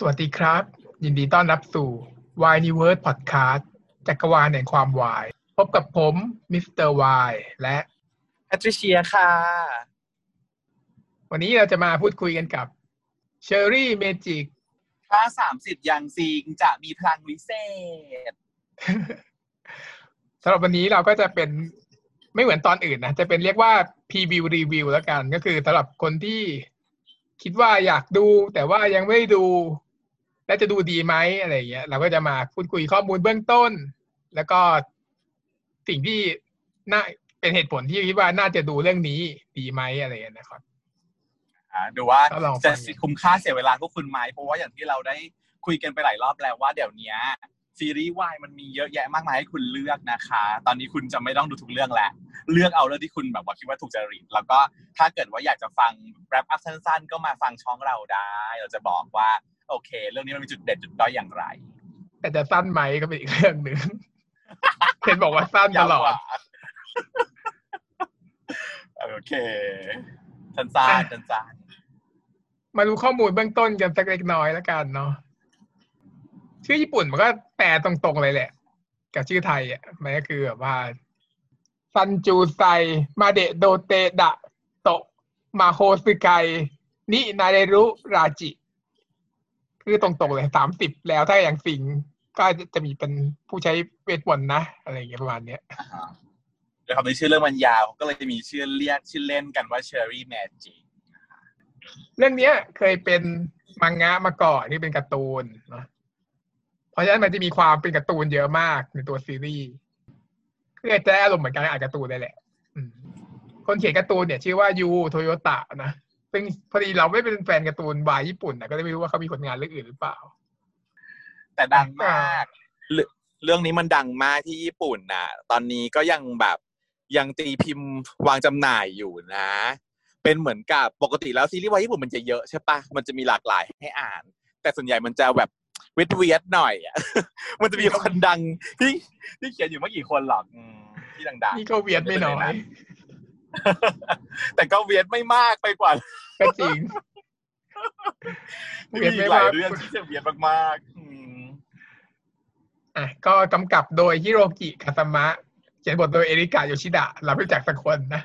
สวัสดีครับ ยินดีต้อนรับสู่ w i n e w o r d Podcast จักรวาลแห่งความวาย พบกับผมมิสเตอร์วายและแพทริเชียค่ะ วันนี้เราจะมาพูดคุยกันกับ Cherry Magicถ้าสามสิบอย่างซิงจะมีพลังวิเศษสำหรับวันนี้เราก็จะเป็นไม่เหมือนตอนอื่นนะ จะเป็นเรียกว่า preview review แล้วกัน ก็คือสำหรับคนที่คิดว่าอยากดู แต่ว่ายังไม่ได้ดู และจะดูดีไหมอะไรอย่างเงี้ย เราก็จะมาพูดคุยข้อมูลเบื้องต้น แล้วก็สิ่งที่น่าเป็นเหตุผลที่คิดว่าน่าจะดูเรื่องนี้ดีไหมอะไรอย่างเงี้ยนะครับอ่าดูว่าก็ลองฟังจะคุ้มค่าเสียเวลาพวกคุณไหมเพราะว่าอย่างที่เราได้คุยกันไปหลายรอบแล้วว่าเดี๋ยวเนี้ยซีรีส์วายมันมีเยอะแยะมากมายให้คุณเลือกนะคะ ตอนนี้คุณจะไม่ต้องดูทุกเรื่องแล้ว เลือกเอาเรื่องที่คุณแบบว่าคิดว่าถูกจริต แล้วก็ถ้าเกิดว่าอยากจะฟังแรปอัพสั้นๆ ก็มาฟังช่องเราได้ เราจะบอกว่า โอเค เรื่องนี้มันมีจุดเด่นจุดด้อยอย่างไร แต่จะสั้นไหมก็เป็นอีกเรื่องหนึ่งเห็นบอกว่าสั้นตลอดยาวกว่าโอเคสั้นๆสั้นมาดูข้อมูลเบื้องต้นกันสักเล็กน้อยแล้วกันเนาะชื่อญี่ปุ่นมันก็แปลตรงๆเลยแหละ กับชื่อไทยอะมันก็คือแบบว่าซันจูไซมาเดะโดเตดะโตะมาโฮซึไกนินาเรรุราจิ คือตรงๆเลยสามสิบแล้วถ้าอย่างสิงก็จะมีเป็นผู้ใช้เวทมนต์นะ อะไรอย่างเงี้ยประมาณเนี้ยๆอ่าฮะเดี๋ยวคำนี้ชื่อเรื่องมันยาว ก็เลยมีชื่อเรียกชื่อเล่นกันว่า Cherry Magic เรื่องเนี้ยเคยเป็นมังงะมาก่อนนี่เป็นการ์ตูนเนาะเพราะฉะนั้นมันจะมีความเป็นการ์ตูนเยอะมากในตัวซีรีส์คืออาจจะอารมณ์เหมือนการอ่านการ์ตูนเลยแหละอืมคนเขียนการ์ตูนเนี่ย ชื่อว่ายูโตโยตะนะ ซึ่งพอดีเราไม่เป็นแฟนการ์ตูนวายญี่ปุ่นนะก็เลยไม่รู้ว่าเขามีผลงานเรื่องอื่นหรือเปล่า แต่ดังมากเรื่องเรื่องนี้มันดังมากที่ญี่ปุ่นน่ะตอนนี้ก็ยังแบบยังตีพิมพ์วางจำหน่ายอยู่นะ เป็นเหมือนกับปกติแล้วซีรีส์วายญี่ปุ่นมันจะเยอะใช่ปะมันจะมีหลากหลายให้อ่าน แต่ส่วนใหญ่มันจะแบบเวทเวียดหน่อยอะมันจะมีคนดังที่ที่เขียนอยู่ไม่กี่คนหรอกอืมที่ดังนี่ก็เวียดไม่น้อยๆ แต่ก็เวียดไม่มากไปกว่าก็จริงที่เวียดมีไม่หลายมากเรื่องที่จะเวียดมากๆอืมอะก็กำกับโดยฮิโรกิคาซามะเขียนบทโดยเอริกาโยชิดะเราไม่รู้จักสักคนนะ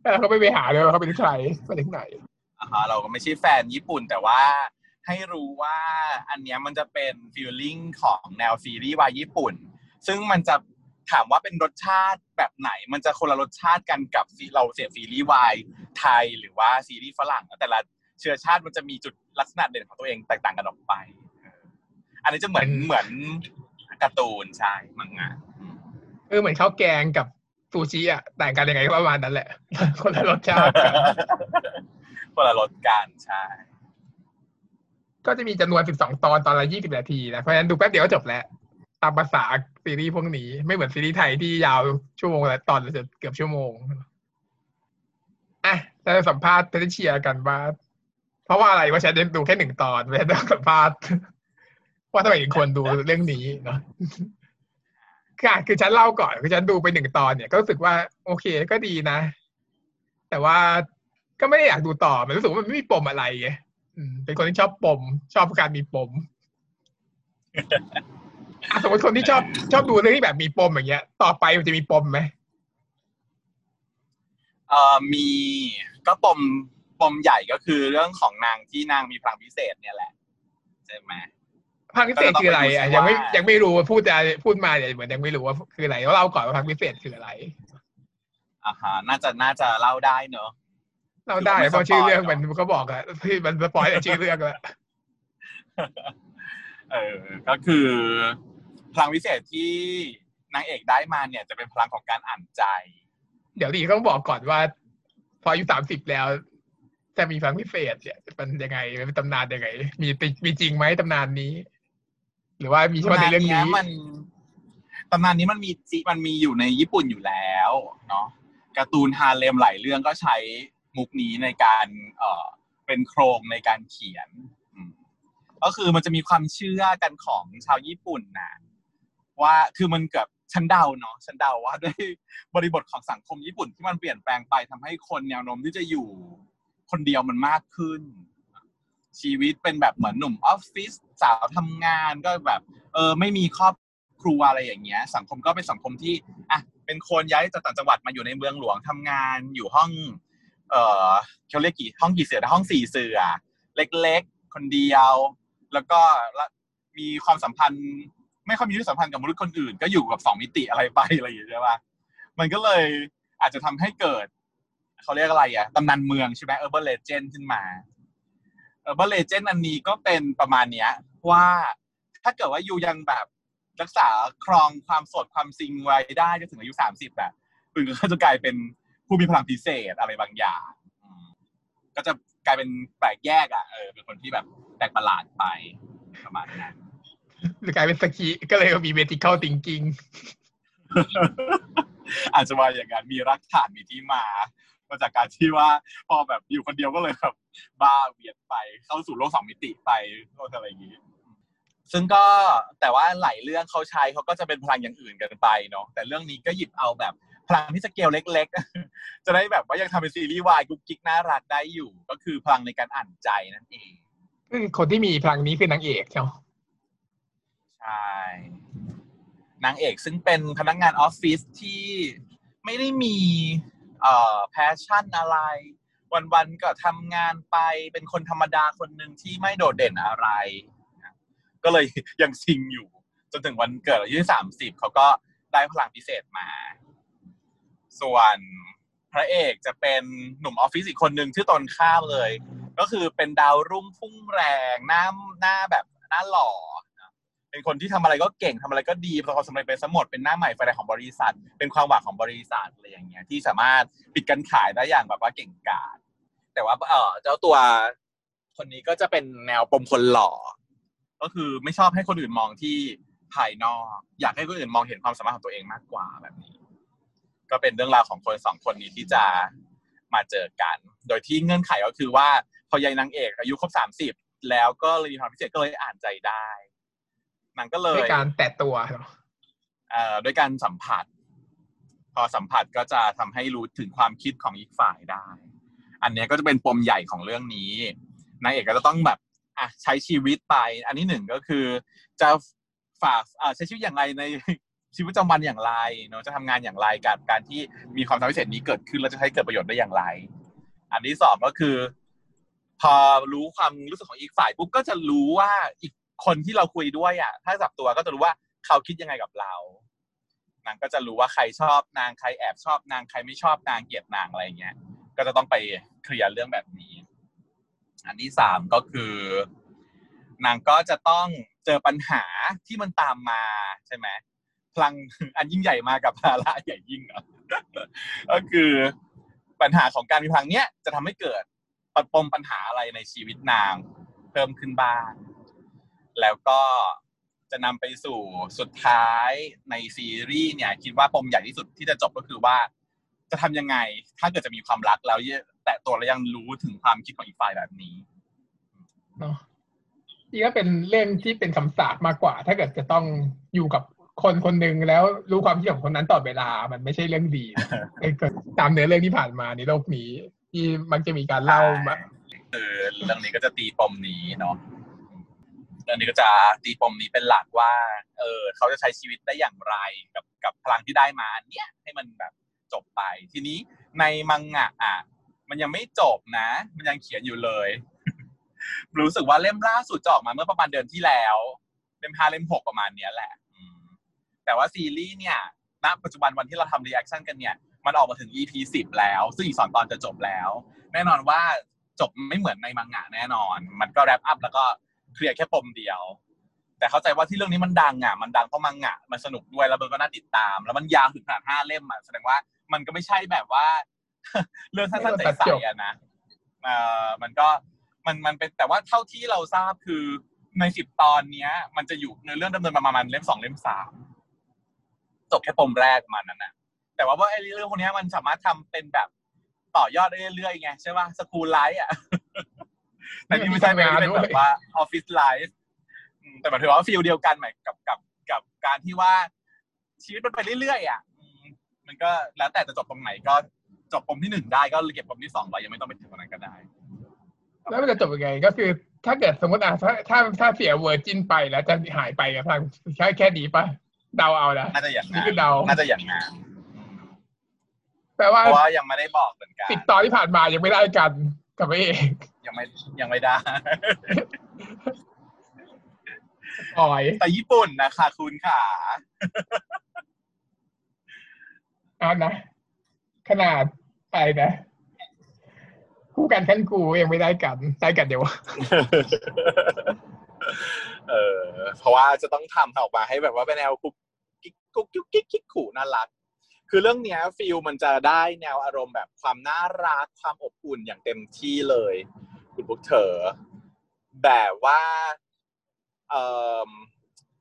แล้วเขาไม่ไปหาเลยว่าเขาเป็นใครมาถึงไหนอ่าฮะเราก็ไม่ใช่แฟนญี่ปุ่นแต่ว่าให้รู้ว่าอันเนี้ยมันจะเป็นฟีลลิ่งของแนวซีรีส์วายญี่ปุ่น ซึ่งมันจะ ถามว่าเป็นรสชาติแบบไหน มันจะคนละรสชาติกันกับซีเราเสียซีรีส์วายไทยหรือว่าซีรีส์ฝรั่งแต่ละเชื้อชาติมันจะมีจุดลักษณะเด่นของตัวเองแตกต่างกันออกไปเอออันนี้จะเหมือนเป็นเหมือนการ์ตูนใช่มังงะอืมเออเหมือนข้าวแกงกับซูชิอะแต่างกันยังไงก็ประมาณนั้นแหละ คนละรสชาติกันคนละรสกันใช่ก็จะมีจำนวน 12 ตอนตอนละ 20 นาทีนะ เพราะฉะนั้นดูแป๊บเดียวก็จบแล้ว ตามภาษาซีรีส์พวกนี้ ไม่เหมือนซีรีส์ไทยที่ยาวชั่วโมงละตอนละเกือบชั่วโมงอะเราจะสัมภาษณ์เทนเชียกันว่าเพราะว่าอะไรว่าฉันดูแค่หนึ่งตอนไม่ได้สัมภาษณ์ว่าทำไมถึงควรดูเรื่องนี้เนาะค่ะคือฉันเล่าก่อนคือฉันดูไปหนึ่งตอนเนี่ยก็รู้สึกว่า โอเคก็ดีนะ แต่ว่าก็ไม่ได้อยากดูต่อมันรู้สึกว่ามันไม่มีปมอะไรไงเป็นคนที่ชอบปม ชอบการมีปม สมมติคนที่ชอบชอบดูเรื่องที่แบบมีปมอย่างเงี้ย ต่อไปมันจะมีปมไหมเอ่อมีก็ปมปมใหญ่ก็คือเรื่องของนางที่นางมีพลังพิเศษเนี่ยแหละใช่ไหมพลังพิเศษคืออะไรอะก็ยังไม่ต้องไปดูซิว่ายังไม่รู้พูดจะพูดมาเนี่ยเหมือนยังไม่รู้ว่าคืออะไรเล่าก่อนว่าพลังพิเศษคืออะไรอ่าฮะน่าจะน่าจะเล่าได้เนอะเราได้คือไม่เพราะชื่อเรื่อง spoil มันก็บอกอะที่มัน spoil แต่ชื่อเรื่องแล้วเออก็คือ พลังวิเศษที่นางเอกได้มาเนี่ยจะเป็นพลังของการอ่านใจ เดี๋ยวดีต้องบอกก่อนว่า พออายุสามสิบแล้วจะมีพลังพิเศษเนี่ยมันยังไงเป็นตำนานยังไง มีติมีจริงไหมตำนานนี้ หรือว่ามีเฉพาะในเรื่องนี้ตำามันตำนานนี้มันมีจิมันมีอยู่ในญี่ปุ่นอยู่แล้วเนาะการ์ตูนฮาเลมหลายเรื่องก็ใช้มุกนี้ในการเอ่อเป็นโครงในการเขียนอืมก็คือมันจะมีความเชื่อกันของชาวญี่ปุ่นนะ ว่าคือมันเกิดฉันเดาเนาะฉันเดาว่าด้วยบริบทของสังคมญี่ปุ่นที่มันเปลี่ยนแปลงไปทำให้คนแนวโน้มที่จะอยู่คนเดียวมันมากขึ้น ชีวิตเป็นแบบเหมือนหนุ่มออฟฟิศสาวทำงานก็แบบเออไม่มีครอบครัวอะไรอย่างเงี้ย สังคมก็เป็นสังคมที่อะเป็นคนย้ายจากต่างจังหวัดมาอยู่ในเมืองหลวงทำงานอยู่ห้อง เออเขาเรียกกี่ห้องกี่เสื่อห้องสี่เสื่อเล็กๆ คนเดียว แล้วก็มีความสัมพันธ์ ไม่ค่อยมีความสัมพันธ์กับมนุษย์คนอื่น ก็อยู่กับสองมิติอะไรไปอะไรอย่างเงี้ยใช่ปะมันก็เลยอาจจะทำให้เกิดเขาเรียกอะไรอะตำนานเมืองใช่ไหม urban legend ขึ้นมา urban legend อันนี้ก็เป็นประมาณเนี้ย ว่าถ้าเกิดว่ายูยังแบบรักษาครองความสดความซิงไว้ได้จนถึงอายุสามสิบแบบคุณก็จะกลายเป็นผู้มีพลังพิเศษอะไรบางอย่างก็จะกลายเป็นแปลกแยกอะเออเป็นคนที่แบบแปลกประหลาดไปประมาณนั้น กลายเป็นสกีก็เลยมีเ e ติค a l thinking อาจจะว่าอย่างนั้นมีรักฐานมีที่มามาจากการที่ว่าพอแบบอยู่คนเดียวก็เลยแบบบ้าเวียนไปเข้าสู่โลกสองมิติไปอะไรอย่างนี้ ซึ่งก็แต่ว่าหลายเรื่องเขาใช้เขาก็จะเป็นพลังอย่างอื่นกันไปเนาะแต่เรื่องนี้ก็หยิบเอาแบบพลังที่สเกลเล็ก ๆ จะได้แบบว่ายังทำเป็นซีรีส์วายกุ๊กกิ๊กน่ารักได้อยู่ ก็คือพลังในการอ่านใจนั่นเองคนที่มีพลังนี้คือนางเอกใช่ไหม ใช่นางเอกซึ่งเป็นพนักงานออฟฟิศที่ไม่ได้มีเอ่อ passion อะไร วันๆก็ทำงานไปเป็นคนธรรมดาคนหนึ่งที่ไม่โดดเด่นอะไร ก็เลยยังซิงอยู่ จนถึงวันเกิดอายุสามสิบเขาก็ได้พลังพิเศษมา ส่วนพระเอกจะเป็นหนุ่มออฟฟิศอีกคนหนึ่งที่ตนข้ามเลย ก็คือเป็นดาวรุ่งพุ่งแรงหน้าหน้าแบบหน้าหล่อ เป็นคนที่ทำอะไรก็เก่งทำอะไรก็ดีประสบความสำเร็จเป็นสมหมดเป็นหน้าใหม่ไฟแรงของบริษัท เป็นความหวังของบริษัทอะไรอย่างเงี้ยที่สามารถปิดการขายได้อย่างแบบว่าเก่งกาจแต่ว่าเออเจ้าตัวคนนี้ก็จะเป็นแนวปมคนหล่อ ก็คือไม่ชอบให้คนอื่นมองที่ภายนอก อยากให้คนอื่นมองเห็นความสามารถของตัวเองมากกว่าแบบนี้ ก็เป็นเรื่องราวของคนสองคนนี้ที่จะมาเจอกัน โดยที่เงื่อนไขก็คือว่าพอยายนางเอกอายุครบสามสิบแล้วก็เลยมีความพิเศษก็เลยอ่านใจได้ หนังก็เลยด้วยการแตะตัวเอ่อด้วยการสัมผัส พอสัมผัสก็จะทำให้รู้ถึงความคิดของอีกฝ่ายได้ อันนี้ก็จะเป็นปมใหญ่ของเรื่องนี้นายเอกก็จะต้องแบบอะใช้ชีวิตไป อันนี้หนึ่งก็คือ จะฝากอ่าใช้ชีวิตอย่างไรในชีวิตประจำวันอย่างไรเนาะจะทำงานอย่างไรกับการที่มีความสามารถพิเศษนี้เกิดขึ้นแล้วจะให้เกิดประโยชน์ได้อย่างไร อันที่สองก็คือ พอรู้ความรู้สึกของอีกฝ่ายปุ๊บก็จะรู้ว่าอีก คนที่เราคุยด้วยอะ ถ้าจับตัวก็จะรู้ว่าเขาคิดยังไงกับเรา นางก็จะรู้ว่าใครชอบนางใครแอบชอบนางใครไม่ชอบนางเกลียดนางอะไรเงี้ย ก็จะต้องไปเคลียร์เรื่องแบบนี้ อันที่สามก็คือนางก็จะต้องเจอปัญหาที่มันตามมาใช่ไหมพลังอันยิ่งใหญ่มากับภาระใหญ่ยิ่งเนาะก็คือปัญหาของการมีพลังเนี้ยจะทำให้เกิดปปมปัญหาอะไรในชีวิตนาง เพิ่มขึ้นบ้าง แล้วก็จะนำไปสู่สุดท้ายในซีรีส์เนี่ย คิดว่าปมใหญ่ที่สุดที่จะจบก็คือว่า จะทำยังไง ถ้าเกิดจะมีความรักแล้วแต่ตัวเรายังรู้ถึงความคิดของอีกฝ่ายแบบนี้เนาะนี่ก็เป็นเรื่องที่เป็นคำสาปมากกว่า ถ้าเกิดจะต้องอยู่กับคนคนหนึ่งแล้วรู้ความคิดของคนนั้นตลอดเวลา มันไม่ใช่เรื่องดีตามเนื้อเรื่องที่ผ่านมาในโลกนี้ ที่มันจะมีการเล่ามาเออเรื่องนี้ก็จะตีปมนี้เนาะ เรื่องนี้ก็จะตีปมนี้เป็นหลักว่า เออเขาจะใช้ชีวิตได้อย่างไรกับกับพลังที่ได้มาเนี่ยให้มันแบบจบไป ทีนี้ในมังงะอะมันยังไม่จบนะ มันยังเขียนอยู่เลย รู้สึกว่าเล่มล่าสุดจะออกมาเมื่อประมาณเดือนที่แล้วเล่มห้าเล่มหกประมาณเนี้ยแหละแต่ว่าซีรีส์เนี่ยณปัจจุบันวันที่เราทำ reaction กันเนี่ยมันออกมาถึง EP สิบแล้ว ซึ่งอีกสองตอนจะจบแล้ว แน่นอนว่าจบไม่เหมือนในมังงะแน่นอน มันก็ wrap up แล้วก็ clear แค่ปมเดียว แต่เข้าใจว่าที่เรื่องนี้มันดังอะมันดังเพราะมังงะมันสนุกด้วยแล้วมันก็น่าติดตาม แล้วมันยาวถึงขนาดห้าเล่มอะแสดงว่ามันก็ไม่ใช่แบบว่า เรื่องสั้นๆใสๆอะนะเออมันก็มันมันเป็นแต่ว่าเท่าที่เราทราบคือในสิบตอนเนี้ย มันจะอยู่ในเรื่องดำเนินประมาณเล่มสองเล่มสามจบแค่ปมแรกมันนั่นนะแต่ว่าว่าไอ้เรื่องพวกนี้มันสามารถทำเป็นแบบต่อยอดได้เรื่อยๆไงใช่ป่ะสกูลไลฟ์อะ แต่นี่ไม่ใช่เป็นแบบว่าออฟฟิศไลฟ์แต่หมายถึงว่าฟีลเดียวกันหมายกับกับกับการที่ว่าชีวิตมันไปเรื่อยๆอะมันก็แล้วแต่จะจบตรงไหนก็จบปมที่หนึ่งได้ก็เก็บปมที่สองไว้ยังไม่ต้องไปถึงตรงนั้นก็ได้ แล้วมันจะจบยังไงก็คือ ถ้าเกิดสมมติอะถ้าถ้าถ้าเสียเวอร์จินไปแล้วจะหายไปอะทางแค่แค่นี้ปะเดาเอานะน่าจะอย่างนี่นั้นคือเดาน่าจะอย่างนั้นอืมแปลว่าเพราะว่ายังไม่ได้บอกเหมือนกันสิบตอนที่ผ่านมายังไม่ได้กัน กับพระเอกยังไม่ยังไม่ได้อ่อยแต่ญี่ปุ่นนะคะคุณค่ะอ่านะ ขนาดไปนะ คู่กันขั้นกูยังไม่ได้กันได้กันเดี๋ยวเออเพราะว่าจะต้องทำออกมาให้แบบว่าเป็นแนวกุ๊กกิ๊กกุ๊กกิ๊กกิ๊กกิ๊กขู่น่ารัก คือเรื่องเนี้ยฟิลมันจะได้แนวอารมณ์แบบความน่ารักความอบอุ่นอย่างเต็มที่เลย คุณพวกเธอแบบว่าเออ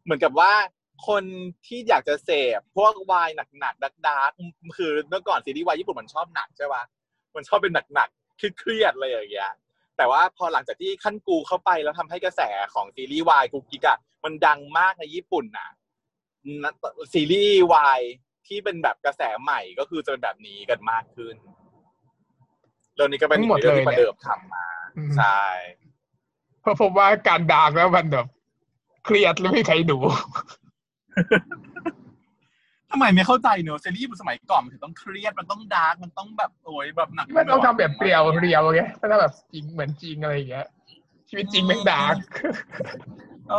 เหมือนกับว่าคนที่อยากจะเสพพวกวายหนักๆดักดาร์กๆคือเมื่อก่อนซีรีส์วายญี่ปุ่นมันชอบหนักใช่ปะมันชอบเป็นหนักๆเครียดๆอะไรอย่างเงี้ยแต่ว่าพอหลังจากที่ขั้นกูเข้าไปแล้วทำให้กระแสของซีรีส์วายกุกกิกะมันดังมากในญี่ปุ่นน่ะนะซีรีส์วาย ที่เป็นแบบกระแสใหม่ก็คือจะเป็นแบบนี้กันมากขึ้นเรื่องนี้ก็เป็นทั้งหมดเรื่องที่เลยประเนี่ยเดิมทำมาอืมใช่เพราะผมว่าการ dark แล้วมันแบบเครียดแล้วไม่มีใครดูทำไมไม่เข้าใจเนอะซีรีส์สมัยก่อนมันถึงต้องเครียดมันต้อง dark มันต้องแบบโอยแบบหนักมันต้องทำแบบ real real ไงไม่ต้องแบบจริงเหมือนจริงอะไรอย่างเงี้ยชีวิตจริงแม่ง darkเอ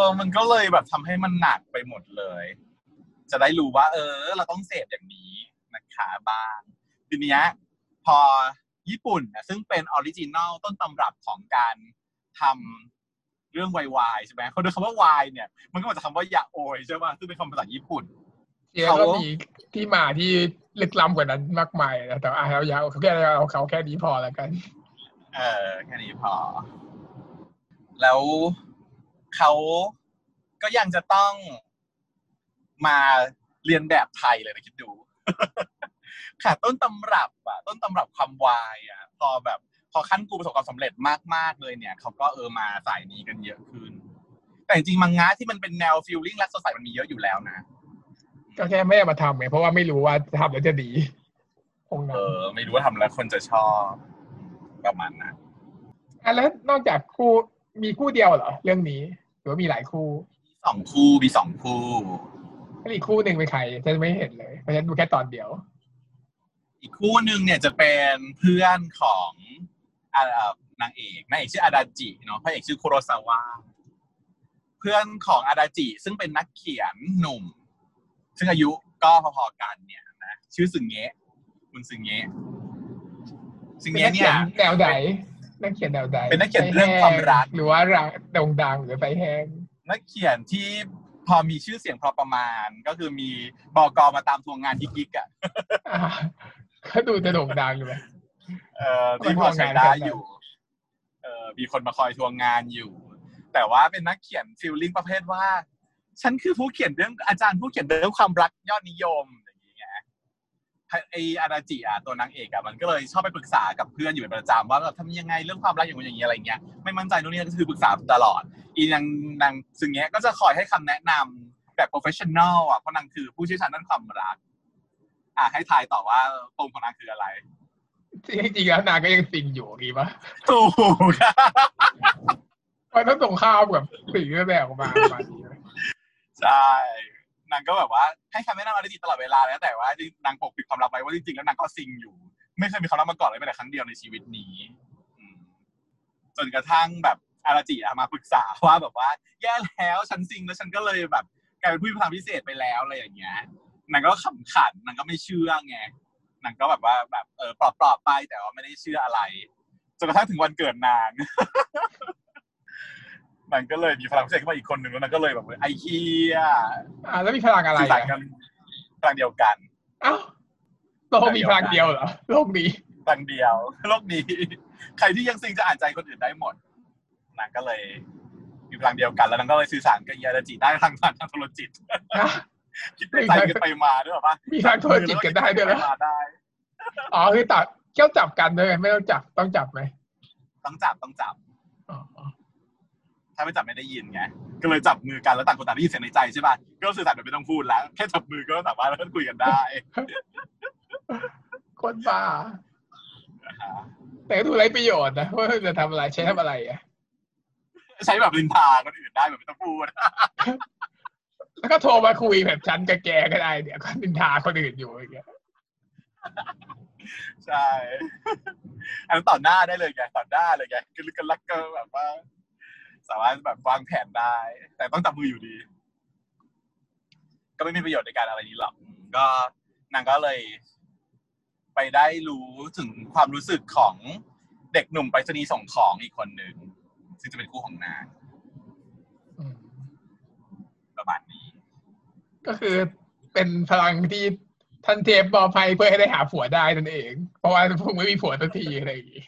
อมันก็เลยแบบทำให้มันหนักไปหมดเลย จะได้รู้ว่า เออ เราต้องเสพอย่างนี้นะคะบ้างทีเนี้ยพอญี่ปุ่นนะซึ่งเป็น original ต้นตำรับของการทำเรื่องวายๆใช่ไหมเขาโดยคำว่าวายเนี่ย มันก็มาจากคำว่ายาโอยใช่ป่ะซึ่งเป็นคำภาษาญี่ปุ่นเดี๋ยวก็มีที่มาที่ลึกล้ำกว่านั้นมากมายนะแต่ว่าเอายาวเขาแค่เอาเขาแค่นี้พอแล้วกัน เออแค่นี้พอ แล้วเขาก็ยังจะต้อง มาเรียนแบบไทยเลยนะคิดดู ค่ะ ต้นตำรับอะต้นตำรับความวายอะพอแบบ พอขั้นกูประสบความสำเร็จมากๆเลยเนี่ยเขาก็เออมาสายนี้กันเยอะขึ้น แต่จริงๆมังงะที่มันเป็นแนวฟิลลิ่งรักสดใสมันมีเยอะอยู่แล้วนะก็แค่ไม่เอามาทำไงเพราะว่าไม่รู้ว่าทำแล้วจะดีคงเอนั้นอไม่รู้ว่าทำแล้วคนจะชอบประมาณนั้นอะแล้วนอกจากคู่มีคู่เดียวเหรอ เรื่องนี้หรือว่ามีหลายคู่สองคู่มีสองคู่แล้ว อีกคู่หนึ่งเป็นใครฉันไม่เห็นเลยเพราะฉะนั้นดูแค่ตอนเดียว อีกคู่หนึ่งเนี่ยจะเป็นเพื่อนของอ่าเอ่อนางเอกนางเอกชื่ออาดาจิเนาะพระเอกชื่อคุโรซาวะเพื่อนของอาดาจิ ซึ่งเป็นนักเขียนหนุ่ม ซึ่งอายุก็พอๆกันเนี่ยนะชื่อซึงเงะคุณซึงเงะซึงเป็นนัเงะกเนี่เขียยนแนวใดนักเขียนแนวใดเป็นนักเขียนเรื่องความรักหรือว่ารักโด่งดังหรือไปแห้งนักเขียนที่ พอมีชื่อเสียงพอประมาณ ก็คือมีบอกอมาตามทวงงานกิ๊กๆอะอ่าก็ดูจะโด่งดังอยู่ไหมเอ่อที่พอใช้ได้อยู่ เอ่อมีคนมาคอยทวงงานอยู่ แต่ว่าเป็นนักเขียนฟิลลิ่งประเภทว่า ฉันคือผู้เขียนเรื่องอาจารย์ผู้เขียนเรื่องความรักยอดนิยมอย่างเงี้ย ไออาราจิอะตัวนางเอกอะมันก็เลยชอบไปปรึกษากับเพื่อนอยู่เป็นประจำว่าแบบทำยังไงเรื่องความรักอย่างนู้นอย่างนี้อะไรเงี้ยไม่มั่นใจนู่นนี่ก็คือปรึกษาตลอด อีนางนางซึ่งเงี้ยก็จะคอยให้คำแนะนำแบบ professional อะเพราะนางคือผู้เชี่ยวชาญด้านความรัก อะให้ทายต่อว่าปมของนางคืออะไรจริงๆแล้วนางก็ยังซิงอยู่ดีปะถูกเพราะต้องส่งข้าวแบบสิ่งที่แบกออกมาประมาณนี้เลยใช่ นางก็แบบว่าให้คำแนะนำอะไรจิตลอดเวลาแล้วแต่ว่านางปกปิดความลับไว้ว่าจริงๆแล้วนางก็ซิงอยู่ ไม่เคยมีความลับมาก่อนเลยแม้แต่ครั้งเดียวในชีวิตนี้จนกระทั่งแบบอาราจิมาปรึกษาว่าแบบว่า แย่แล้วฉันซิงแล้วฉันก็เลยแบบกลายเป็นผู้มีพลังพิเศษไปแล้วอะไรอย่างเงี้ยนางก็ขำขันนางก็ไม่เชื่อไงนางก็แบบว่าแบบเออปลอบปลอบๆไปแต่ว่าไม่ได้เชื่ออะไรจนกระทั่งถึงวันเกิดนาง นางก็เลยมีพลังพิเศษขึ้นมาอีกคนหนึ่งแล้วนางก็เลยแบบว่าไอ้เฮียอ่าแล้วมีพลังอะไรสื่อสารอะกันพลังเดียวกันเอ้าโลกมีพลังเดียวเหรอโลกนี้พลังเดียวโลกนี้ ใครที่ยังซิงจะอ่านใจคนอื่นได้หมดนางก็เลย มีพลังเดียวกันแล้วนางก็เลยสื่อสารกับยาดาจิได้ทางผ่านทางโทรจิตฮะคิดไปใจกันไปมาด้วยหรอปะมีทางโทรจิตกันได้ด้วยเหรอมาได้อ๋อคือตัดเกี่ยวจับกันด้วยไม่ต้องจับต้องจับไหมต้องจับต้องจับอ๋ออ๋อ ถ้าไม่จับไม่ได้ยินไงก็เลยจับมือกันแล้วต่างคนต่างได้ยินเสียงในใจใช่ป่ะก็สื่อสารแบบไม่ต้องพูดแล้วแค่จับมือก็สามารถแล้วก็คุยกันได้คนบ้านะฮะแต่ก็ดูไรประโยชน์นะว่าจะทำอะไรใช้ทำอะไรอะใช้แบบลินทาคนอื่นได้แบบไม่ต้องพูดแล้วก็โทรมาคุยแบบฉันกับแกก็ได้เดี๋ยวก็นินทาคนอื่นอยู่อย่างเงี้ยใช่อันนั้นต่อหน้าได้เลยไงต่อหน้าเลยไงคือกันลักก็แบบว่า สามารถแบบวางแผนได้ แต่ต้องจับมืออยู่ดี ก็ไม่มีประโยชน์ในการอะไรนี้หรอกก็นางก็เลย ไปได้รู้ถึงความรู้สึกของเด็กหนุ่มไปรษณีย์ส่งของอีกคนหนึ่งซึ่งจะเป็นคู่ของนางประมาณนี้ ก็คือเป็นพลังที่ท่านเทพมอบให้เพื่อให้ได้หาผัวได้นั่นเอง เพราะว่าพวกไม่มีผัวสักทีอะไรอย่างงี้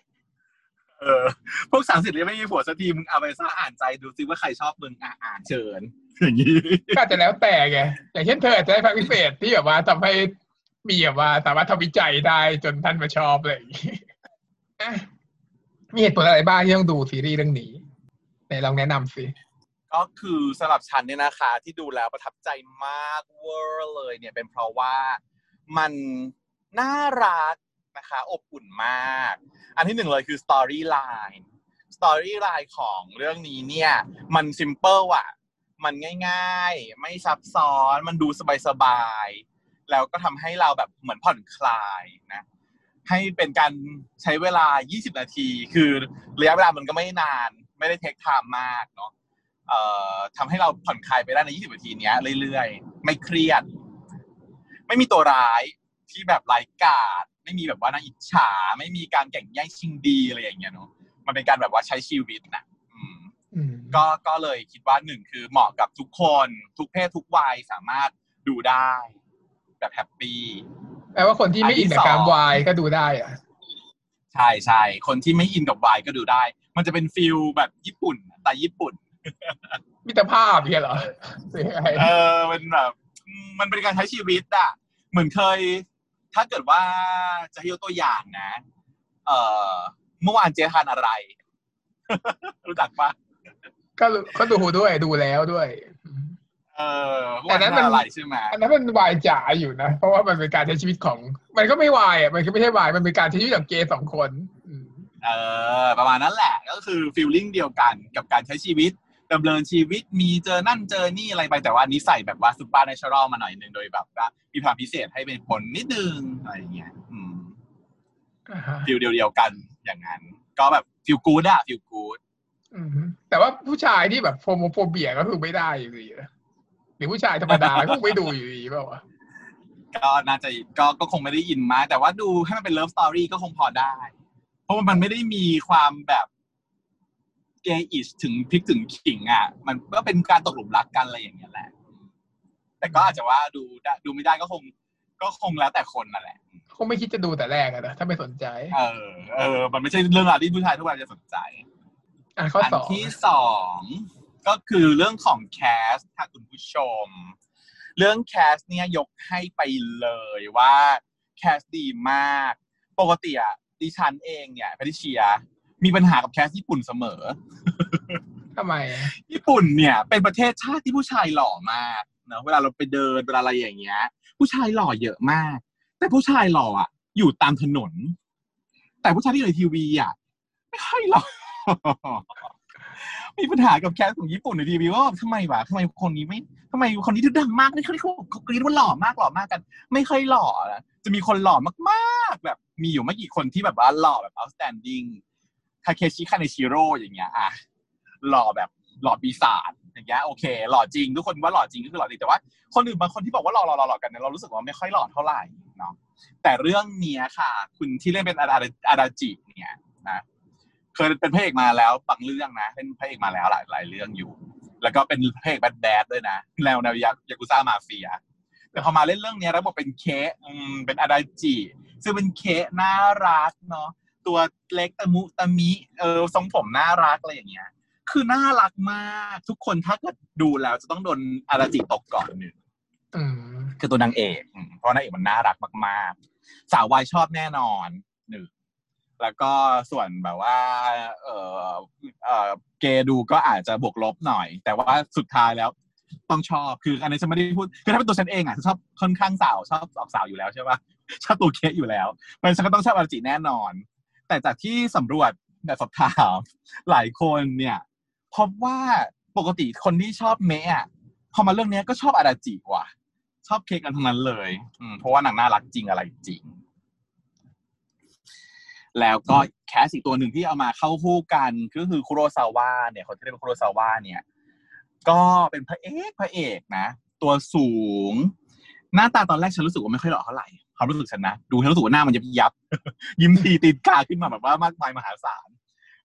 เออพวกสามสิบเลยไม่มีผัวสักทีมึงเอาไปซ่าอ่านใจดูซิว่าใครชอบมึงอะอ่านเชิญอย่างนี้ก็อาจจะแล้วแต่ไงอย่างเช่นเธออาจจะได้พลังพิเศษที่แบบว่าทำให้มีแบบว่าสามารถทำวิจัยได้จนท่านมาชอบอะไรอย่างงี้อะมีเหตุผลอะไรบ้างที่ต้องดูซีรีส์เรื่องนี้ไหนลองแนะนำสิก็คือสำหรับฉันเนี่ยนะคะ ที่ดูแล้วประทับใจมากเวอร์เลยเนี่ยเป็นเพราะว่ามันน่ารัก นะคะ อบอุ่นมาก อันที่หนึ่งเลยคือ storyline storyline ของเรื่องนี้เนี่ย มัน simple อะมันง่ายๆ ไม่ซับซ้อนมันดูสบายๆ แล้วก็ทำให้เราแบบเหมือนผ่อนคลายนะให้เป็นการใช้เวลา 20 นาที คือระยะเวลามันก็ไม่นาน ไม่ได้ take time มากเนาะเอ่อทำให้เราผ่อนคลายไปได้ใน 20 นาทีเนี้ยเรื่อยๆ ไม่เครียด ไม่มีตัวร้ายที่แบบร้ายกาจ ไม่มีแบบว่าน่าอิจฉาไม่มีการแข่งแย่งชิงดีอะไรอย่างเงี้ยเนาะมันเป็นการแบบว่าใช้ชีวิตนะอืมอืมก็ก็เลยคิดว่าหนึ่งคือเหมาะกับทุกคน ทุกเพศทุกวัยสามารถดูได้แบบแฮปปี้แปลว่าคนที่ไม่อินกับการวายก็ดูได้อะใช่ใช่คนที่ไม่อินกับวายก็ดูได้ มันจะเป็นฟิลแบบญี่ปุ่นแต่ญี่ปุ่นมิตรภาพเนี่ยเหรอหรืออะไรเออมันแบบอืมมันเป็นการใช้ชีวิตอะเหมือนเคย ถ้าเกิดว่าจะให้ยกตัวอย่างนะ เอ่อเมื่อวานเจทานอะไร รู้จักปะก็รู้ก็ดูด้วยดูแล้วด้วยอืมเออเมื่อวานแต่นั้นมันทานอะไรใช่ไหมอันนั้นมันวายจ๋าอยู่นะ เพราะว่ามันเป็นการใช้ชีวิตของ มันก็ไม่วายอะมันก็ไม่ใช่วายมันเป็นการใช้ชีวิตของเกย์สองคนอืมเออประมาณนั้นแหละก็คือ feeling เดียวกันกับการใช้ชีวิต ดำเนินชีวิตมีเจอนั่นเจอนี่อะไรไปแต่ว่าอันนี้ใส่แบบว่า supernatural มาหน่อยหนึ่งโดยแบบว่ามีความพิเศษให้เป็นผลนิดนึงอะไรอย่างเงี้ยอืมอ่าฮะ feel เดียวๆกันอย่างนั้น ก็แบบ feel good อะ feel goodอืมแต่ว่าผู้ชายที่แบบ homophobia ก็คือไม่ได้อยู่ดีนะหรือผู้ชายธรรมดาก็ไม่ดูอยู่ดีเปล่าวะก็น่าจะก็ก็คงไม่ได้อินมากแต่ว่าดูให้มันเป็น love story ก็คงพอได้ เพราะว่ามันไม่ได้มีความแบบ gayish ถึงพริกถึงขิงอะ มันก็เป็นการตกหลุมรักกันอะไรอย่างเงี้ยแหละ แต่ก็อาจจะว่าดูได้ดูไม่ได้ก็คง ก็คงแล้วแต่คนนั่นแหละ คงไม่คิดจะดูแต่แรกอะนะถ้าไม่สนใจ เออ เออ มันไม่ใช่เรื่องราวที่ผู้ชายทุกคนจะสนใจอะข้ออันสองที่สองก็คือเรื่องของ cast ค่ะคุณผู้ชม เรื่อง cast เนี่ยยกให้ไปเลยว่า cast ดีมาก ปกติอะดิฉันเองเนี่ยแพทริเชีย มีปัญหากับ cast ญี่ปุ่นเสมอทำไมอะญี่ปุ่นเนี่ย เป็นประเทศชาติที่ผู้ชายหล่อมากเนอะเวลาเราไปเดินเวลาอะไรอย่างเงี้ย ผู้ชายหล่อเยอะมาก แต่ผู้ชายหล่ออะอยู่ตามถนน แต่ผู้ชายที่อยู่ในทีวีอะไม่ค่อยหล่อมีปัญหากับแคสของญี่ปุ่นในทีวีว่าทำไมวะทำไมคนนี้ไม่ทำไมคนนี้ถึงดังมากไม่เขาเขาเขากรี๊ดว่าหล่อมากหล่อมากกัน ไม่ค่อยหล่อนะจะมีคนหล่อมากๆ แบบ มีอยู่ไม่กี่คนที่แบบว่าหล่อแบบ outstanding ทาเคชิคาเนชิโร่อย่างเงี้ยอะหล่อแบบหล่อปีศาจอย่างเงี้ยโอเค หล่อจริง ทุกคนว่าหล่อจริงก็คือหล่อจริงแต่ว่าคนอื่นบางคนที่บอกว่าหล่อหล่อหล่อหล่อกันเนี่ยเรารู้สึกว่าไม่ค่อยหล่อเท่าไหร่เนาะแต่เรื่องเนี้ยค่ะ คุณที่เล่นเป็นอาดาอาดาจิเนี่ยนะเคยเป็นพระเอกมาแล้วบางเรื่องนะเป็นพระเอกมาแล้วหลายหลายเรื่องอยู่ แล้วก็เป็นพระเอกแบดแบดด้วยนะแนวแนวยายากุซ่ามาเฟียแต่พอมาเล่นเรื่องเนี้ยแล้วบอกเป็นเคอืมเป็นอาดาจิซึ่งเป็นเคน่ารักเนาะ ตัวเล็กตะมุตะมิเออทรงผมน่ารักอะไรอย่างเงี้ย คือน่ารักมากทุกคนถ้าเกิดดูแล้วจะต้องโดนอาราจิตกก่อนหนึ่งอืมคือตัวนางเอกอืมเพราะนางเอกมันน่ารักมาก ๆ สาววายชอบแน่นอนหนึ่งแล้วก็ส่วนแบบว่า เออเออเกย์ดูก็อาจจะบวกลบหน่อย แต่ว่าสุดท้ายแล้วต้องชอบคืออันนี้ฉันไม่ได้พูดคือถ้าเป็นตัวฉันเองอะฉันชอบค่อนข้างสาวชอบออกสาวอยู่แล้วใช่ปะชอบตัวเคอยู่แล้วเพราะฉะนั้นฉันก็ต้องชอบอาราจิแน่นอน แต่จากที่สำรวจแบบสอบถามหลายคนเนี่ยพเพราะว่าปกติคนที่ชอบเมะพอมาเรื่องนี้ก็ชอบอาราจิว่ะ ชอบเค้กกันทั้งนั้นเลยอืมเพราะว่านางน่ารักจริงอะไรจริง แล้วก็แคสอีกตัวหนึ่งที่เอามาเข้าคู่กันก็คือคุโรซาวะเนี่ยคนที่เรียกว่าคุโรซาวะเนี่ย ก็เป็นพระเอกพระเอกนะ ตัวสูง หน้าตาตอนแรกฉันรู้สึกว่าไม่ค่อยหล่อเท่าไหร่ ความรู้สึกฉันนะ ดูฉันรู้สึกว่าหน้ามันยับยับ ยิ้มทีตีนกาขึ้นมาแบบว่ามากมายมหาศาล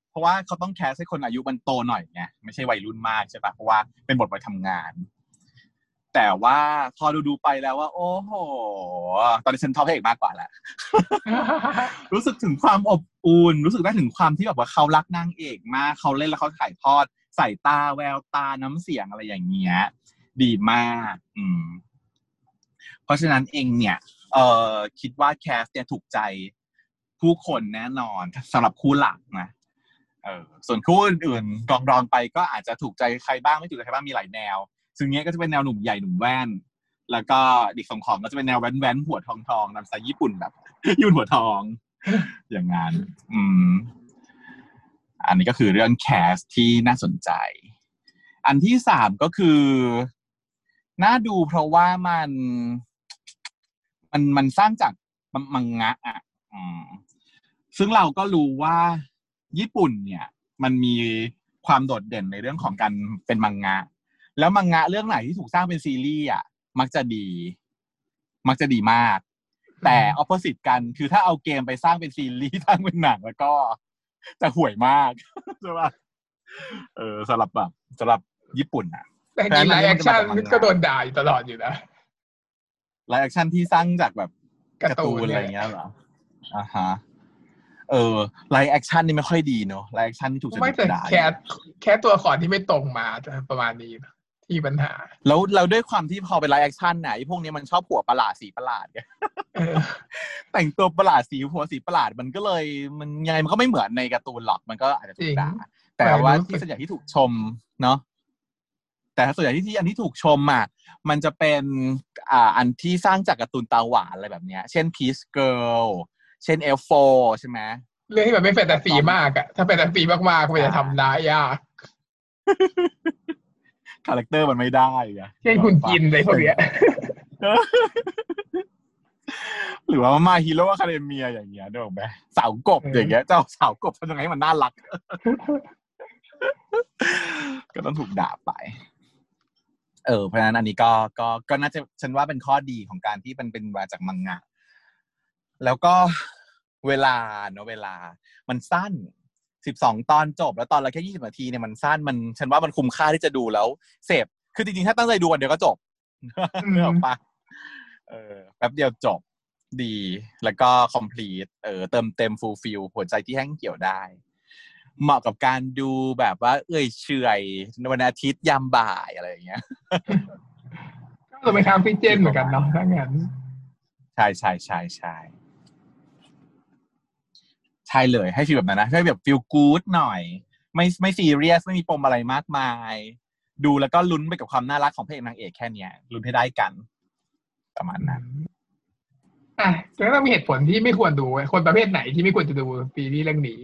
เพราะว่าเขาต้องแคสให้คนอายุมันโตหน่อยไงไม่ใช่วัยรุ่นมากใช่ปะเพราะว่าเป็นบทวัยทำงาน แต่ว่าพอดูดูไปแล้วว่า โอ้โห ตอนนี้ฉันชอบพระเอกมากกว่าแหละรู้สึกถึงความอบอุ่นรู้สึกได้ถึงความที่แบบว่าเขารักนางเอกมากเขาเล่นแล้วเขาถ่ายทอดใส่ตาแววตาน้ำเสียงอะไรอย่างเงี้ยดีมาก อืม เพราะฉะนั้นเองเนี่ย เอ่อคิดว่าแคสเนี่ยถูกใจผู้คนแน่นอนสำหรับคู่หลักนะเออส่วนคู่อื่นๆกองรองไปก็อาจจะถูกใจใครบ้างไม่ถูกใจใครบ้างมีหลายแนว ซึ่งเนี้ยก็จะเป็นแนวหนุ่มใหญ่หนุ่มแว่น แล้วก็ดิกสองของก็จะเป็นแนวแว้นแว้นๆหัวทองทองๆตามสไตล์ญี่ปุ่นแบบยุ่นหัวทอง อย่างงั้นอืม อันนี้ก็คือเรื่องแคสที่น่าสนใจ อันที่สามก็คือ น่าดูเพราะว่ามัน มันมันสร้างจากมังมังงะอะอืมซึ่งเราก็รู้ว่าญี่ปุ่นเนี่ย มันมีความโดดเด่นในเรื่องของการเป็นมังงะ แล้วมังงะเรื่องไหนที่ถูกสร้างเป็นซีรีส์อะมักจะดี มักจะดีมาก แต่ opposite กันคือถ้าเอาเกมไปสร้างเป็นซีรีส์สร้างเป็นหนังแล้วก็จะห่วยมากใช่ปะเออสำหรับแบบสำหรับญี่ปุ่นอะแต่จริง live actionก็โดนด่าอยู่ตลอดอยู่นะ live action ที่สร้างจากแบบการ์การ์ตูตูนนเนี่ยอะไรอย่างเงี้ยเหรออ่าฮะเออ live action นี่ไม่ค่อยดีเนอะ live action ที่ถูกจะไม่แต่ด่าแค่แค่ตัวละครที่ไม่ตรงมาจะประมาณนี้นะที่ปัญหา แล้วเราด้วยความที่พอเป็น live action น่ะไอ้พวกนี้มันชอบหัวประหลาดสีประหลาดไงเออแต่งตัวประหลาดสีหัวสีประหลาดมันก็เลย มันยังไงมันก็ไม่เหมือนในการ์ตูนหรอกมันก็อาจจะถูกด่าแต่ว่าที่ส่วนใหญ่ที่ถูกชมเนาะ แต่ส่วนใหญ่ที่ที่อันที่ถูกชมอะมันจะเป็นอ่าอันที่สร้างจากการ์ตูนตาหวานอะไรแบบเนี้ย เช่น Peach Girl เช่น F4 ใช่ไหมเรื่องที่แบบไม่แฟนตาซีมากอะถ้าแฟนตาซีมากๆมันจะทำได้ยากคาแรคเตอร์มันไม่ได้ไงเช่นคุณกินเลยพวกเนี้ยหรือว่ามาฮีโร่อะคาเดเมียอย่างเงี้ยนึกออกไหมสาวกบเออออย่างเงี้ยเจ้าสาวกบทำยังไงให้มันน่ารัก ก็ต้องถูกด่าไป เออเพราะฉะนั้นอันนี้ก็ก็ก็น่าจะฉันว่าเป็นข้อดีของการที่มันเป็นมาจากมังงะ แล้วก็เวลาเนอะเวลา มันสั้นสิบสองตอนจบ แล้วตอนละแค่ยี่สิบนาทีเนี่ยมันสั้นมันฉันว่ามันคุ้มค่าที่จะดูแล้วเสพคือจริงๆ ถ้าตั้งใจดูวันเดียวก็จบอืมเนกออกปะเออแป๊บเดียวจบดี แล้วก็ complete เออเติมเต็ม fulfill หัวใจที่แห้งเหี่ยวได้ เหมาะกับการดูแบบว่า เอ้ยเฉอยวันอาทิตย์ยามบ่ายอะไรอย่างเงี้ยก็จะไปทำฟิเจนเหมือนกันเนาะถ้างั้นใช่ใช่ใช่ใช่ใช่เลยให้ฟีลแบบนั้นนะให้แบบฟีลกู๊ดหน่อย ไม่ไม่ซีเรียสไม่มีปมอะไรมากมาย ดูแล้วก็ลุ้นไปกับความน่ารักของพระเอกนางเอกแค่เนี้ยลุ้นให้ได้กัน ประมาณนั้นอะแล้วต้องมีเหตุผลที่ไม่ควรดูคนประเภทไหนที่ไม่ควรจะดูซีรีส์เรื่องนี้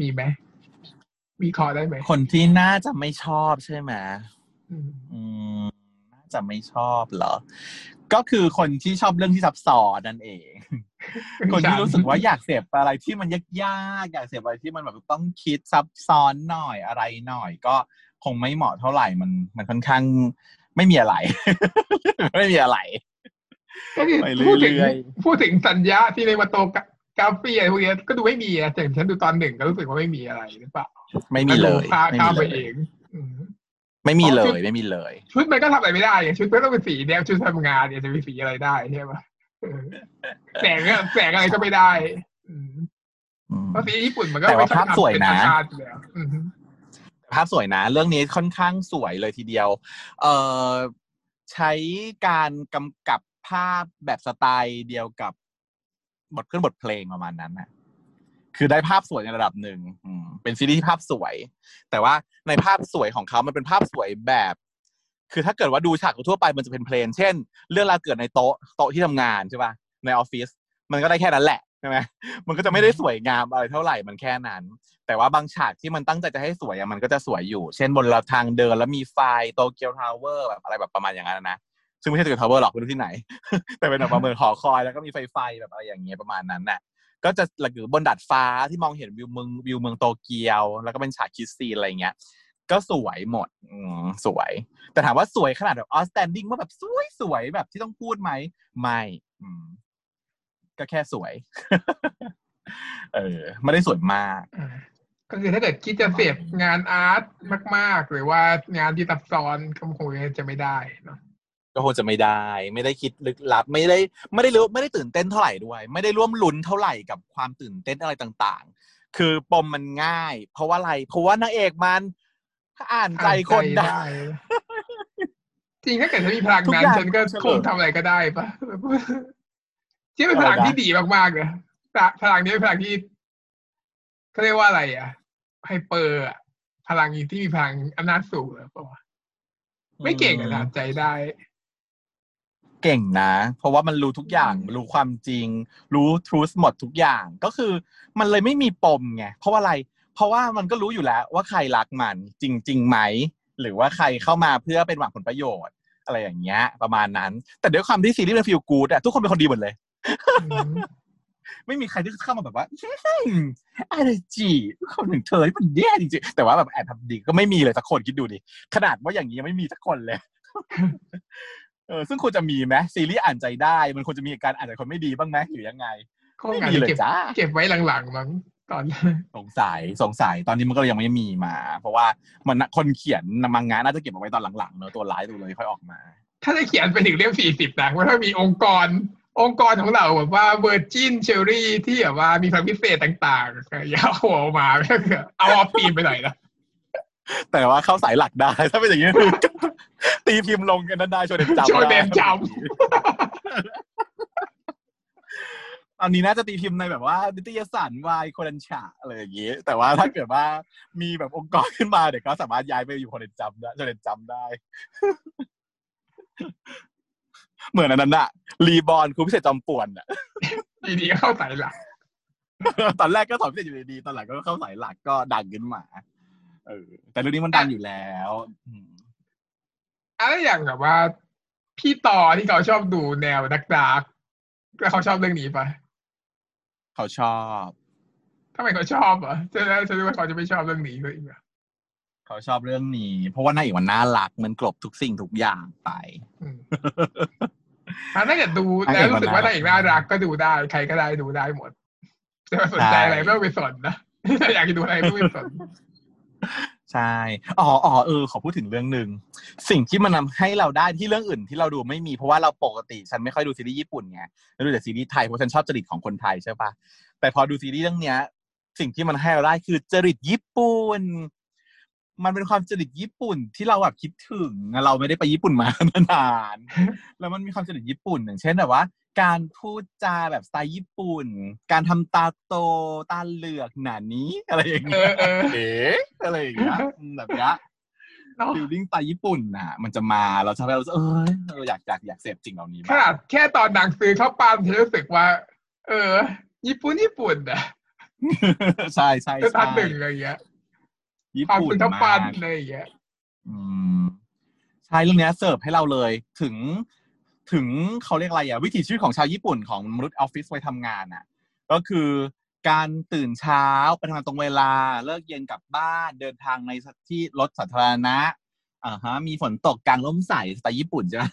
มีไหมมีคอได้ไหมคนที่น่าจะไม่ชอบใช่ไหมอืมอืมน่าจะไม่ชอบเหรอ ก็คือคนที่ชอบเรื่องที่ซับซ้อนนั่นเอง คนที่รู้สึกว่าอยากเสพอะไรที่มันยากๆอยากเสพอะไรที่มันแบบต้องคิดซับซ้อนหน่อยอะไรหน่อย ก็คงไม่เหมาะเท่าไหร่มันมันค่อนข้างไม่มีอะไร ไม่มีอะไรก็คือไปพูดถึงเรื่อยพูดถึงสัญญาที่ในมาโต กกาเฟียอะไรพวกเนี้ยก็ดูไม่มีอะแต่ฉันดูตอนหนึ่งก็รู้สึกว่าไม่มีอะไรหรือเปล่าไม่มีเลยข้าไม่ข้ามมีไปเลเอยงอืมไม่มีเลเพราะชุยดไม่มีเลย ชุดมันก็ทำอะไรไม่ได้ไงชุดมันต้องเป็นสีแนวชุดทำงานเนี่ยจะมีสีอะไรได้ใช่ปะเออแสงก็แสงอะไรก็ไม่ได้อืมอืมเพราะสีญี่ปุ่นมันก็แต่ว่าไม่ชอบภาพสวยนะทำเป็นอาคารอยู่แล้วอืมภาพสวยนะ เรื่องนี้ค่อนข้างสวยเลยทีเดียว เอ่อใช้การกำกับภาพแบบสไตล์เดียวกับ บทเครื่องบทเพลงประมาณนั้นนะคือได้ภาพสวยในระดับหนึ่งเป็นซีรีส์ที่ภาพสวย แต่ว่าในภาพสวยของเขามันเป็นภาพสวยแบบ คือถ้าเกิดว่าดูฉากทั่วไปมันจะเป็น plain เช่น เรื่องราวเกิดในโต๊ะโต๊ะที่ทำงานใช่ป่ะ ในออฟฟิศ มันก็ได้แค่นั้นแหละใช่ไหมมันก็จะไม่ได้สวยงามอะไรเท่าไหร่ มันแค่นั้น แต่ว่าบางฉากที่มันตั้งใจจะให้สวยอะมันก็จะสวยอยู่ เช่นบนทางเดินแล้วมีไฟโตเกียวทาวเวอร์แบบอะไรแบบประมาณอย่างนั้นนะ ซึ่งไม่ใช่โตเกียวทาวเวอร์หรอกไม่รู้ที่ไหน แต่เป็นแบบเหมือนหอคอยแล้วก็มีไฟไฟแบบอะไรอย่างเงี้ยประมาณนั้นน่ะก็จะหลักอยู่บนดาดฟ้าที่มองเห็นวิวเมืองวิวเมืองโตเกียว แล้วก็เป็นฉาก kiss scene อะไรเงี้ยก็สวยหมดอืมสวย แต่ถามว่าสวยขนาดแบบ outstanding ว่าแบบสวยสวยแบบที่ต้องพูดไหมไม่อืมก็แค่สวย เออไม่ได้สวยมาก ก็คือถ้าเกิดคิดจะเสพงาน art มาก ๆ หรือว่างานที่ซับซ้อนก็คงจะไม่ได้เนาะ ก็คงจะไม่ได้ ไม่ได้คิดลึกลับ ไม่ได้ไม่ได้รู้ไม่ได้ตื่นเต้นเท่าไหร่ด้วย ไม่ได้ร่วมลุ้นเท่าไหร่กับความตื่นเต้นอะไรต่างๆ คือปมมันง่าย เพราะว่าอะไร เพราะว่านางเอกมันอ่านใจคนได้จริงถ้าเกิดฉันมีพลังทุกนั้อนย่างฉันก็เฉลิมคงทำอะไรก็ได้ปะที่เป็นพลังอะไรนะที่ดีมากๆเลยพลังนี้เป็นพลังที่เขาเรียกว่าอะไรอะไฮเปอร์อะพลังที่มีพลังอำนาจสูงอะปะวะไม่เก่งอะอ่านใจได้ เก่งนะ เพราะว่ามันรู้ทุกอย่างรู้ความจริง รู้ทรูสหมดทุกอย่างก็คือมันเลยไม่มีปมไงเพราะว่าอะไร เพราะว่ามันก็รู้อยู่แล้วว่าใครรักมันจริงๆไหม หรือว่าใครเข้ามาเพื่อเป็นหวังผลประโยชน์ อะไรอย่างเงี้ย ประมาณนั้น แต่ด้วยความที่ซีรีส์มันฟีลกูดอะทุกคนเป็นคนดีหมดเลยอืมไม่มีใครที่เข้ามาแบบว่าอะไรจีคนหนึ่งเธอที่มันแย่จริงๆแต่ว่าแบบแอบทำดีก็ไม่มีเลยสักคนคิดดูดิขนาดว่าอย่างนี้ยังไม่มีสักคนเลย เออซึ่งควรจะมีไหมซีรีส์อ่านใจได้ มันควรจะมีการอ่านใจคนไม่ดีบ้างไหมหรือยังไงคงไม่อาจมีจะเลยเก็บจ้าเก็บไว้หลังๆมั้งตอนสงสัยสงสัยตอนนี้มันก็ยังไม่มีมา เพราะว่ามันน่ะคนเขียนมังงะน่าจะเก็บเอาไว้ตอนหลังๆเนอะตัวร้ายตัวเลยค่อยออกมา ถ้าจะเขียนไปถึงเล่มสี่สิบนะว่าถ้ามีองค์กร องค์กรของเราแบบว่าเวอร์จินเชอรี่ที่แบบว่ามีพลังพิเศษต่างๆอย่าเอาหัวออกมาก็คือเอาออฟปีนไปหน่อยนะแต่ว่าเข้าสายหลักได้ถ้าเป็นอย่างนี้คือ ตีพิมพ์ลงกันนั้นได้โชว์เด่นจำโชว์เด่นจตอนนี้น่าจะตีพิมพ์ในแบบว่านิตยสารวายโคดันชาอะไรอย่างนี้ แต่ว่าถ้าเกิดว่ามีแบบองค์กรขึ้นมาเดี๋ยวก็สามารถย้ายไปอยู่โคดันจำได้โชว์เด่นจำได้ เหมือนอันนั้นอะรีบอลครูพิเศษจอมป่วนอะดีๆก็เข้าสายหลัก ตอนแรกก็สอนพิเศษอยู่ดีๆตอนหลังก็เข้าสายหลักก็ดังขึ้นมาเออแต่เรื่องนี้มันดังอยู่แล้ว อืมอะไรอย่างแบบว่า พี่ต่อที่เขาชอบดูแนวดักดาร์กแล้วเขาชอบเรื่องนี้ปะเขาชอบทำไมเขาชอบอะฉันฉันรู้ว่าเขาจะไม่ชอบเรื่องนี้เลยอีกอะเขาชอบเรื่องนี้ เพราะว่านางเอกมันน่ารักมันกลบทุกสิ่งทุกอย่างไปอืมถ้าเกิดดูนางแล้เอวกมันรู้สึกว่าน่ารันากงเอกน่ารักก็ดูได้ ใครก็ได้ดูได้หมดจะมาสนใจอะไรใช่ไม่ต้องไปสนนะอยากจะดูอะไรไม่ต้องไปสน ใช่อ๋ออ๋อเออขอพูดถึงเรื่องหนึ่งสิ่งที่มันทำให้เราได้ที่เรื่องอื่นที่เราดูไม่มีเพราะว่าเราปกติฉันไม่ค่อยดูซีรีส์ญี่ปุ่นไงดูแต่ซีรีส์ไทยเพราะฉันชอบจริตของคนไทยใช่ปะแต่พอดูซีรีส์เรื่องเนี้ย สิ่งที่มันให้เราได้คือจริตญี่ปุ่นมันเป็นความจริตญี่ปุ่นที่เราแบบคิดถึงเราไม่ได้ไปญี่ปุ่นมานานแล้วมันมีความจริตญี่ปุ่นอย่างเช่นแบบว่า การพูดจาแบบสไตล์ญี่ปุ่น การทำตาโตตาเหลือกหนานี้อะไรอย่างเอเงี้ยอเออเอ๋อะไรอย่างเงี้ยอืมแบบเนี้ยเนาะฟิลลิ่งสไตล์ญี่ปุ่นน่ะ มันจะมาเราจะไปเราจะเออเอออยากอยากอยากเสพสิ่งเหล่านี้ขบ้านาดงแค่ตอนหนังซื้อเข้าปั้นฉันรู้สึกว่า เออ ญี่ปุ่นญี่ปุ่นอะใช่ใช่คือทัใช่นหนึ่งอะไรอย่างเงี้ยญี่ความปุ่นซื้อเข้ามาปั้นกอะไรอย่างเงี้ยอืมใช่เรื่องเนี้ยเสิร์ฟให้เราเลย ถึง ถึงเขาเรียกอะไรอะวิถีชีวิตของชาวญี่ปุ่นของมนุษย์ออฟฟิศไปทำงานอะก็คือการตื่นเช้าไปทำงานตรงเวลาเลิกเย็นกลับบ้านเดินทางในที่รถสาธารณะอ่าฮะมีฝนตกกลางร่มใสสไตล์ญี่ปุ่นใช่ไหม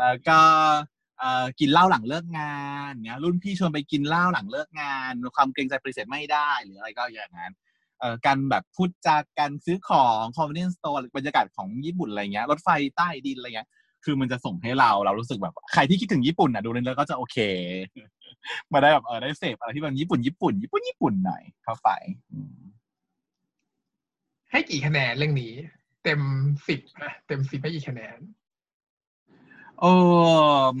แล้วก็เออกินเหล้าหลังเลิกงานเนี้ยรุ่นพี่ชวนไปกินเหล้าหลังเลิกงาน ความเกรงใจปฏิเสธไม่ได้หรืออะไรก็อย่างนั้นเออการแบบพูดจากการซื้อของ convenience store บรรยากาศของญี่ปุ่นอะไรเงี้ยรถไฟใต้ดินอะไรเงี้ย คือมันจะส่งให้เราเรารู้สึกแบบใครที่คิดถึงญี่ปุ่นอะดูเรื่องแล้วก็จะโอเค มาได้แบบเออได้เสพอะไรที่มันญี่ปุ่นญี่ปุ่นญี่ปุ่นญี่ปุ่นหน่อยเข้าไปอืมให้กี่คะแนนเรื่องนี้ เต็มสิบนะเต็มสิบให้กี่คะแนนเออ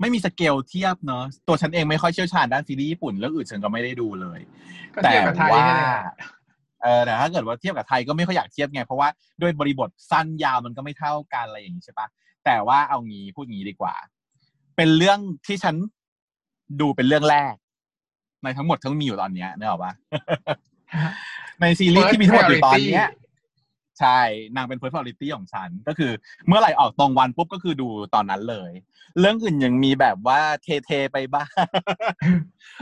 ไม่มีสเกลเทียบเนอะตัวฉันเองไม่ค่อยเชี่ยวชาญด้านซีรีส์ญี่ปุ่นเรื่องอื่นฉันก็ไม่ได้ดูเลยก็แต่เทียบกับไทยว่านี่แหละเออแต่ถ้าเกิดว่าเทียบกับไทยก็ไม่ค่อยอยากเทียบไง เพราะว่าด้วยบริบทสั้นยาวมันก็ไม่เท่ากันอะไรอย่างนี้ใช่ปะ แต่ว่าเอางี้พูดงี้ดีกว่า เป็นเรื่องที่ฉันดูเป็นเรื่องแรก ในทั้งหมดทั้งมีอยู่ตอนเนี้ยนึกออกปะในซีรีส์ที่มีทั้งหมดอยู่ตอนเนี้ยใช่ นางเป็น first priority ของฉัน ก็คือ เมื่อไหร่ออกตรงวันปุ๊บก็คือดูตอนนั้นเลย เรื่องอื่นยังมีแบบว่าเทๆไปบ้าง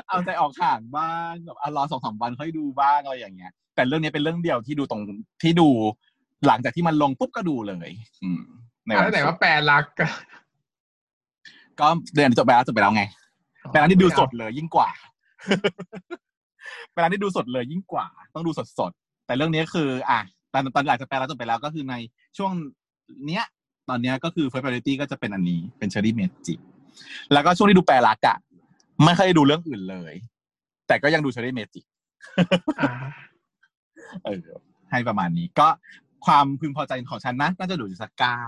เอาใจออกห่างบ้างแบบอะรอสองสามวันค่อยดูบ้างอะไรอย่างเงี้ย แต่เรื่องนี้เป็นเรื่องเดียวที่ดูตรงที่ดู หลังจากที่มันลงปุ๊บก็ดูเลย อืม ในอะวันแล้วไหนศุว่ากแปลรักก็ก็เดือนจบไปแล้วจบไปแล้วไงเป็นร้านที่ดูสดเลยยิ่งกว่าเป็นร้านที่ดูสดเลยยิ่งกว่า ต้องดูสดสดๆแต่เรื่องนี้คือ อะตอนตอนหลังจากแปลแล้วจบไปแล้วก็คือในช่วงเนี้ย ตอนเนี้ยก็คือ first priority ก็จะเป็นอันนี้เป็นเชอรี่เมจิแล้วก็ช่วงที่ดูแปลรักอะไม่เคยดูเรื่องอื่นเลย แต่ก็ยังดูเชอรี่เมจิอ่าเออให้ประมาณนี้ ก็ความพึงพอใจของฉันนะน่าจะดูอยู่สักเก้า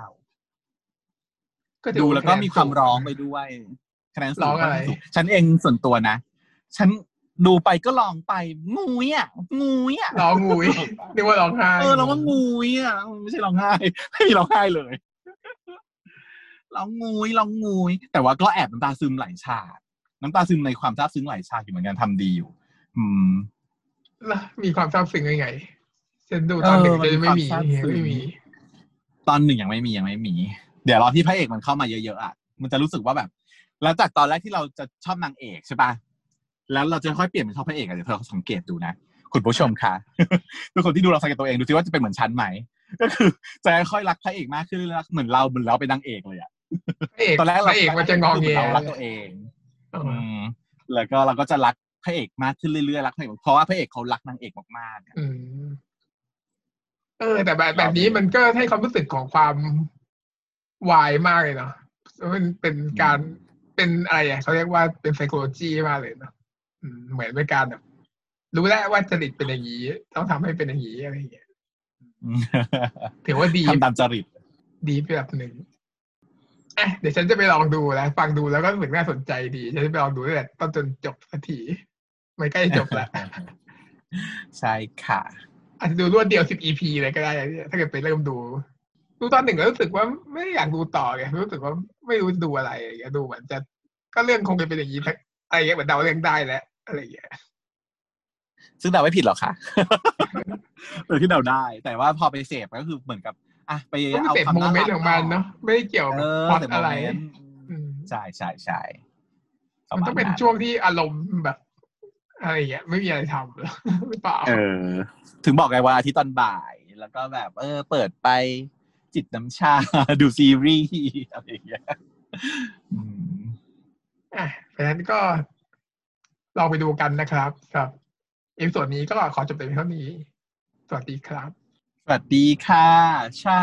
ก็ถือดูแล้วก็มีความร้องคะไปแนนสูด้วยคะแนนสูร้องอะไรคะแนนสูฉันเองส่วนตัวนะ ฉันดูไปก็ลองไป งูยอะงูยอะร้องงุยนึกว่าร้องไห้เออเราว่างูยอะไม่ใช่ร้องไห้ไม่มีร้องไห้เลยร้องงูยร้องงูยแต่ว่าก็แอบน้ำตาซึมไหลฉากน้ำตาซึมในความซาบซึ้งไหลฉากอยู่เหมือนกันทำดีอยู่ อืมแล้วมีความซาบซึ้งยังไงฉันดูตอนหนึ่งเออมันจะไม่มีมีความซาบซึ้งไม่มี ตอนหนึ่งยังไม่มียังไม่มี เดี๋ยวรอที่พระเอกมันเข้ามาเยอะๆอะมันจะรู้สึกว่าแบบหลังจากตอนแรกที่เราจะชอบนางเอกใช่ปะแล้วเราจะค่อยเปลี่ยนเป็นชอบพระเอกอะเดี๋ยวเธอสังเกตดูนะคุณผู้ชมค่ะทุกคนที่ดูเราสังเกตตัวเองดูซิว่าจะเป็นเหมือนฉันไหม ก็คือจะค่อยรักพระเอกมากขึ้นรักเหมือนเราเหมือนเราเป็นนางเอกเลยอะพระเอกตอนแรกพเราระเอกมันจะงองแงเรารักตัวเองอ๋ออืมแล้วก็เราก็จะรักพระเอกมากขึ้นเรื่อยๆรักพระเอกเพราะว่าพระเอกเขารักนางเอกมากๆอะอืมเออแต่แบบแบบนี้มันก็ให้ความรู้สึกของความ วายมากเลยเนาะมันเป็นการเป็นอะไรอะเขาเรียกว่าเป็นไซโคโลจีมากเลยเนาะอืมเหมือนเป็นการแบบรู้แล้วว่าจริตเป็นอย่างนี้ ต้องทำให้เป็นอย่างนี้อะไรอย่างเงี้ยถือว่าดีทำตามจริต ดีไปแบบหนึ่งอะเดี๋ยวฉันจะไปลองดูแล้วฟังดูแล้วก็รู้สึกน่าสนใจดี ฉันจะไปลองดูตั้งแต่ต้นจนจบสักทีมันใกล้จะจบแล้วใช่ค่ะ อาจจะดูรวดเดียวสิบ EP เลยก็ได้เนี่ยถ้าเกิดไปเริ่มดู ดูตอนหนึ่งแล้วรู้สึกว่าไม่อยากดูต่อไงรู้สึกว่าไม่รู้จะดูอะไรอย่างเงี้ยดูเหมือนจะก็เรื่องคงจะเป็นอย่างนี้ทั้งอะไรอย่างเงี้ยเหมือนเดาเรื่องได้แล้วอะไรอย่างเงี้ยซึ่งเดาไม่ผิดหรอกค่ะเออที่เดาได้ แต่ว่าพอไปเสพก็คือเหมือนกับอะไปก็ไม่เอาเสร็จความโมน่าเมนรัต์ของมันเนาะไม่ได้เกี่ยวเอกับอพล็อตแต่โมอะไรเมนต์อืมใช่ใช่ใช่มันต้องเป็นช่วงที่อารมณ์แบบอะไรอย่างเงี้ยไม่มีอะไรทำหรือเปล่าเออ ถึงบอกไงว่าอาทิตย์ตอนบ่าย แล้วก็แบบ เออ เปิดไป จิตน้ำชา ดูซีรีส์อะไรอย่างเงี้ยอืมอะเพราะฉะนั้นก็ลองไปดูกันนะครับครับ episode นี้ก็ขอจบแต่เพียงเท่านี้ สวัสดีครับ สวัสดีค่ะใช่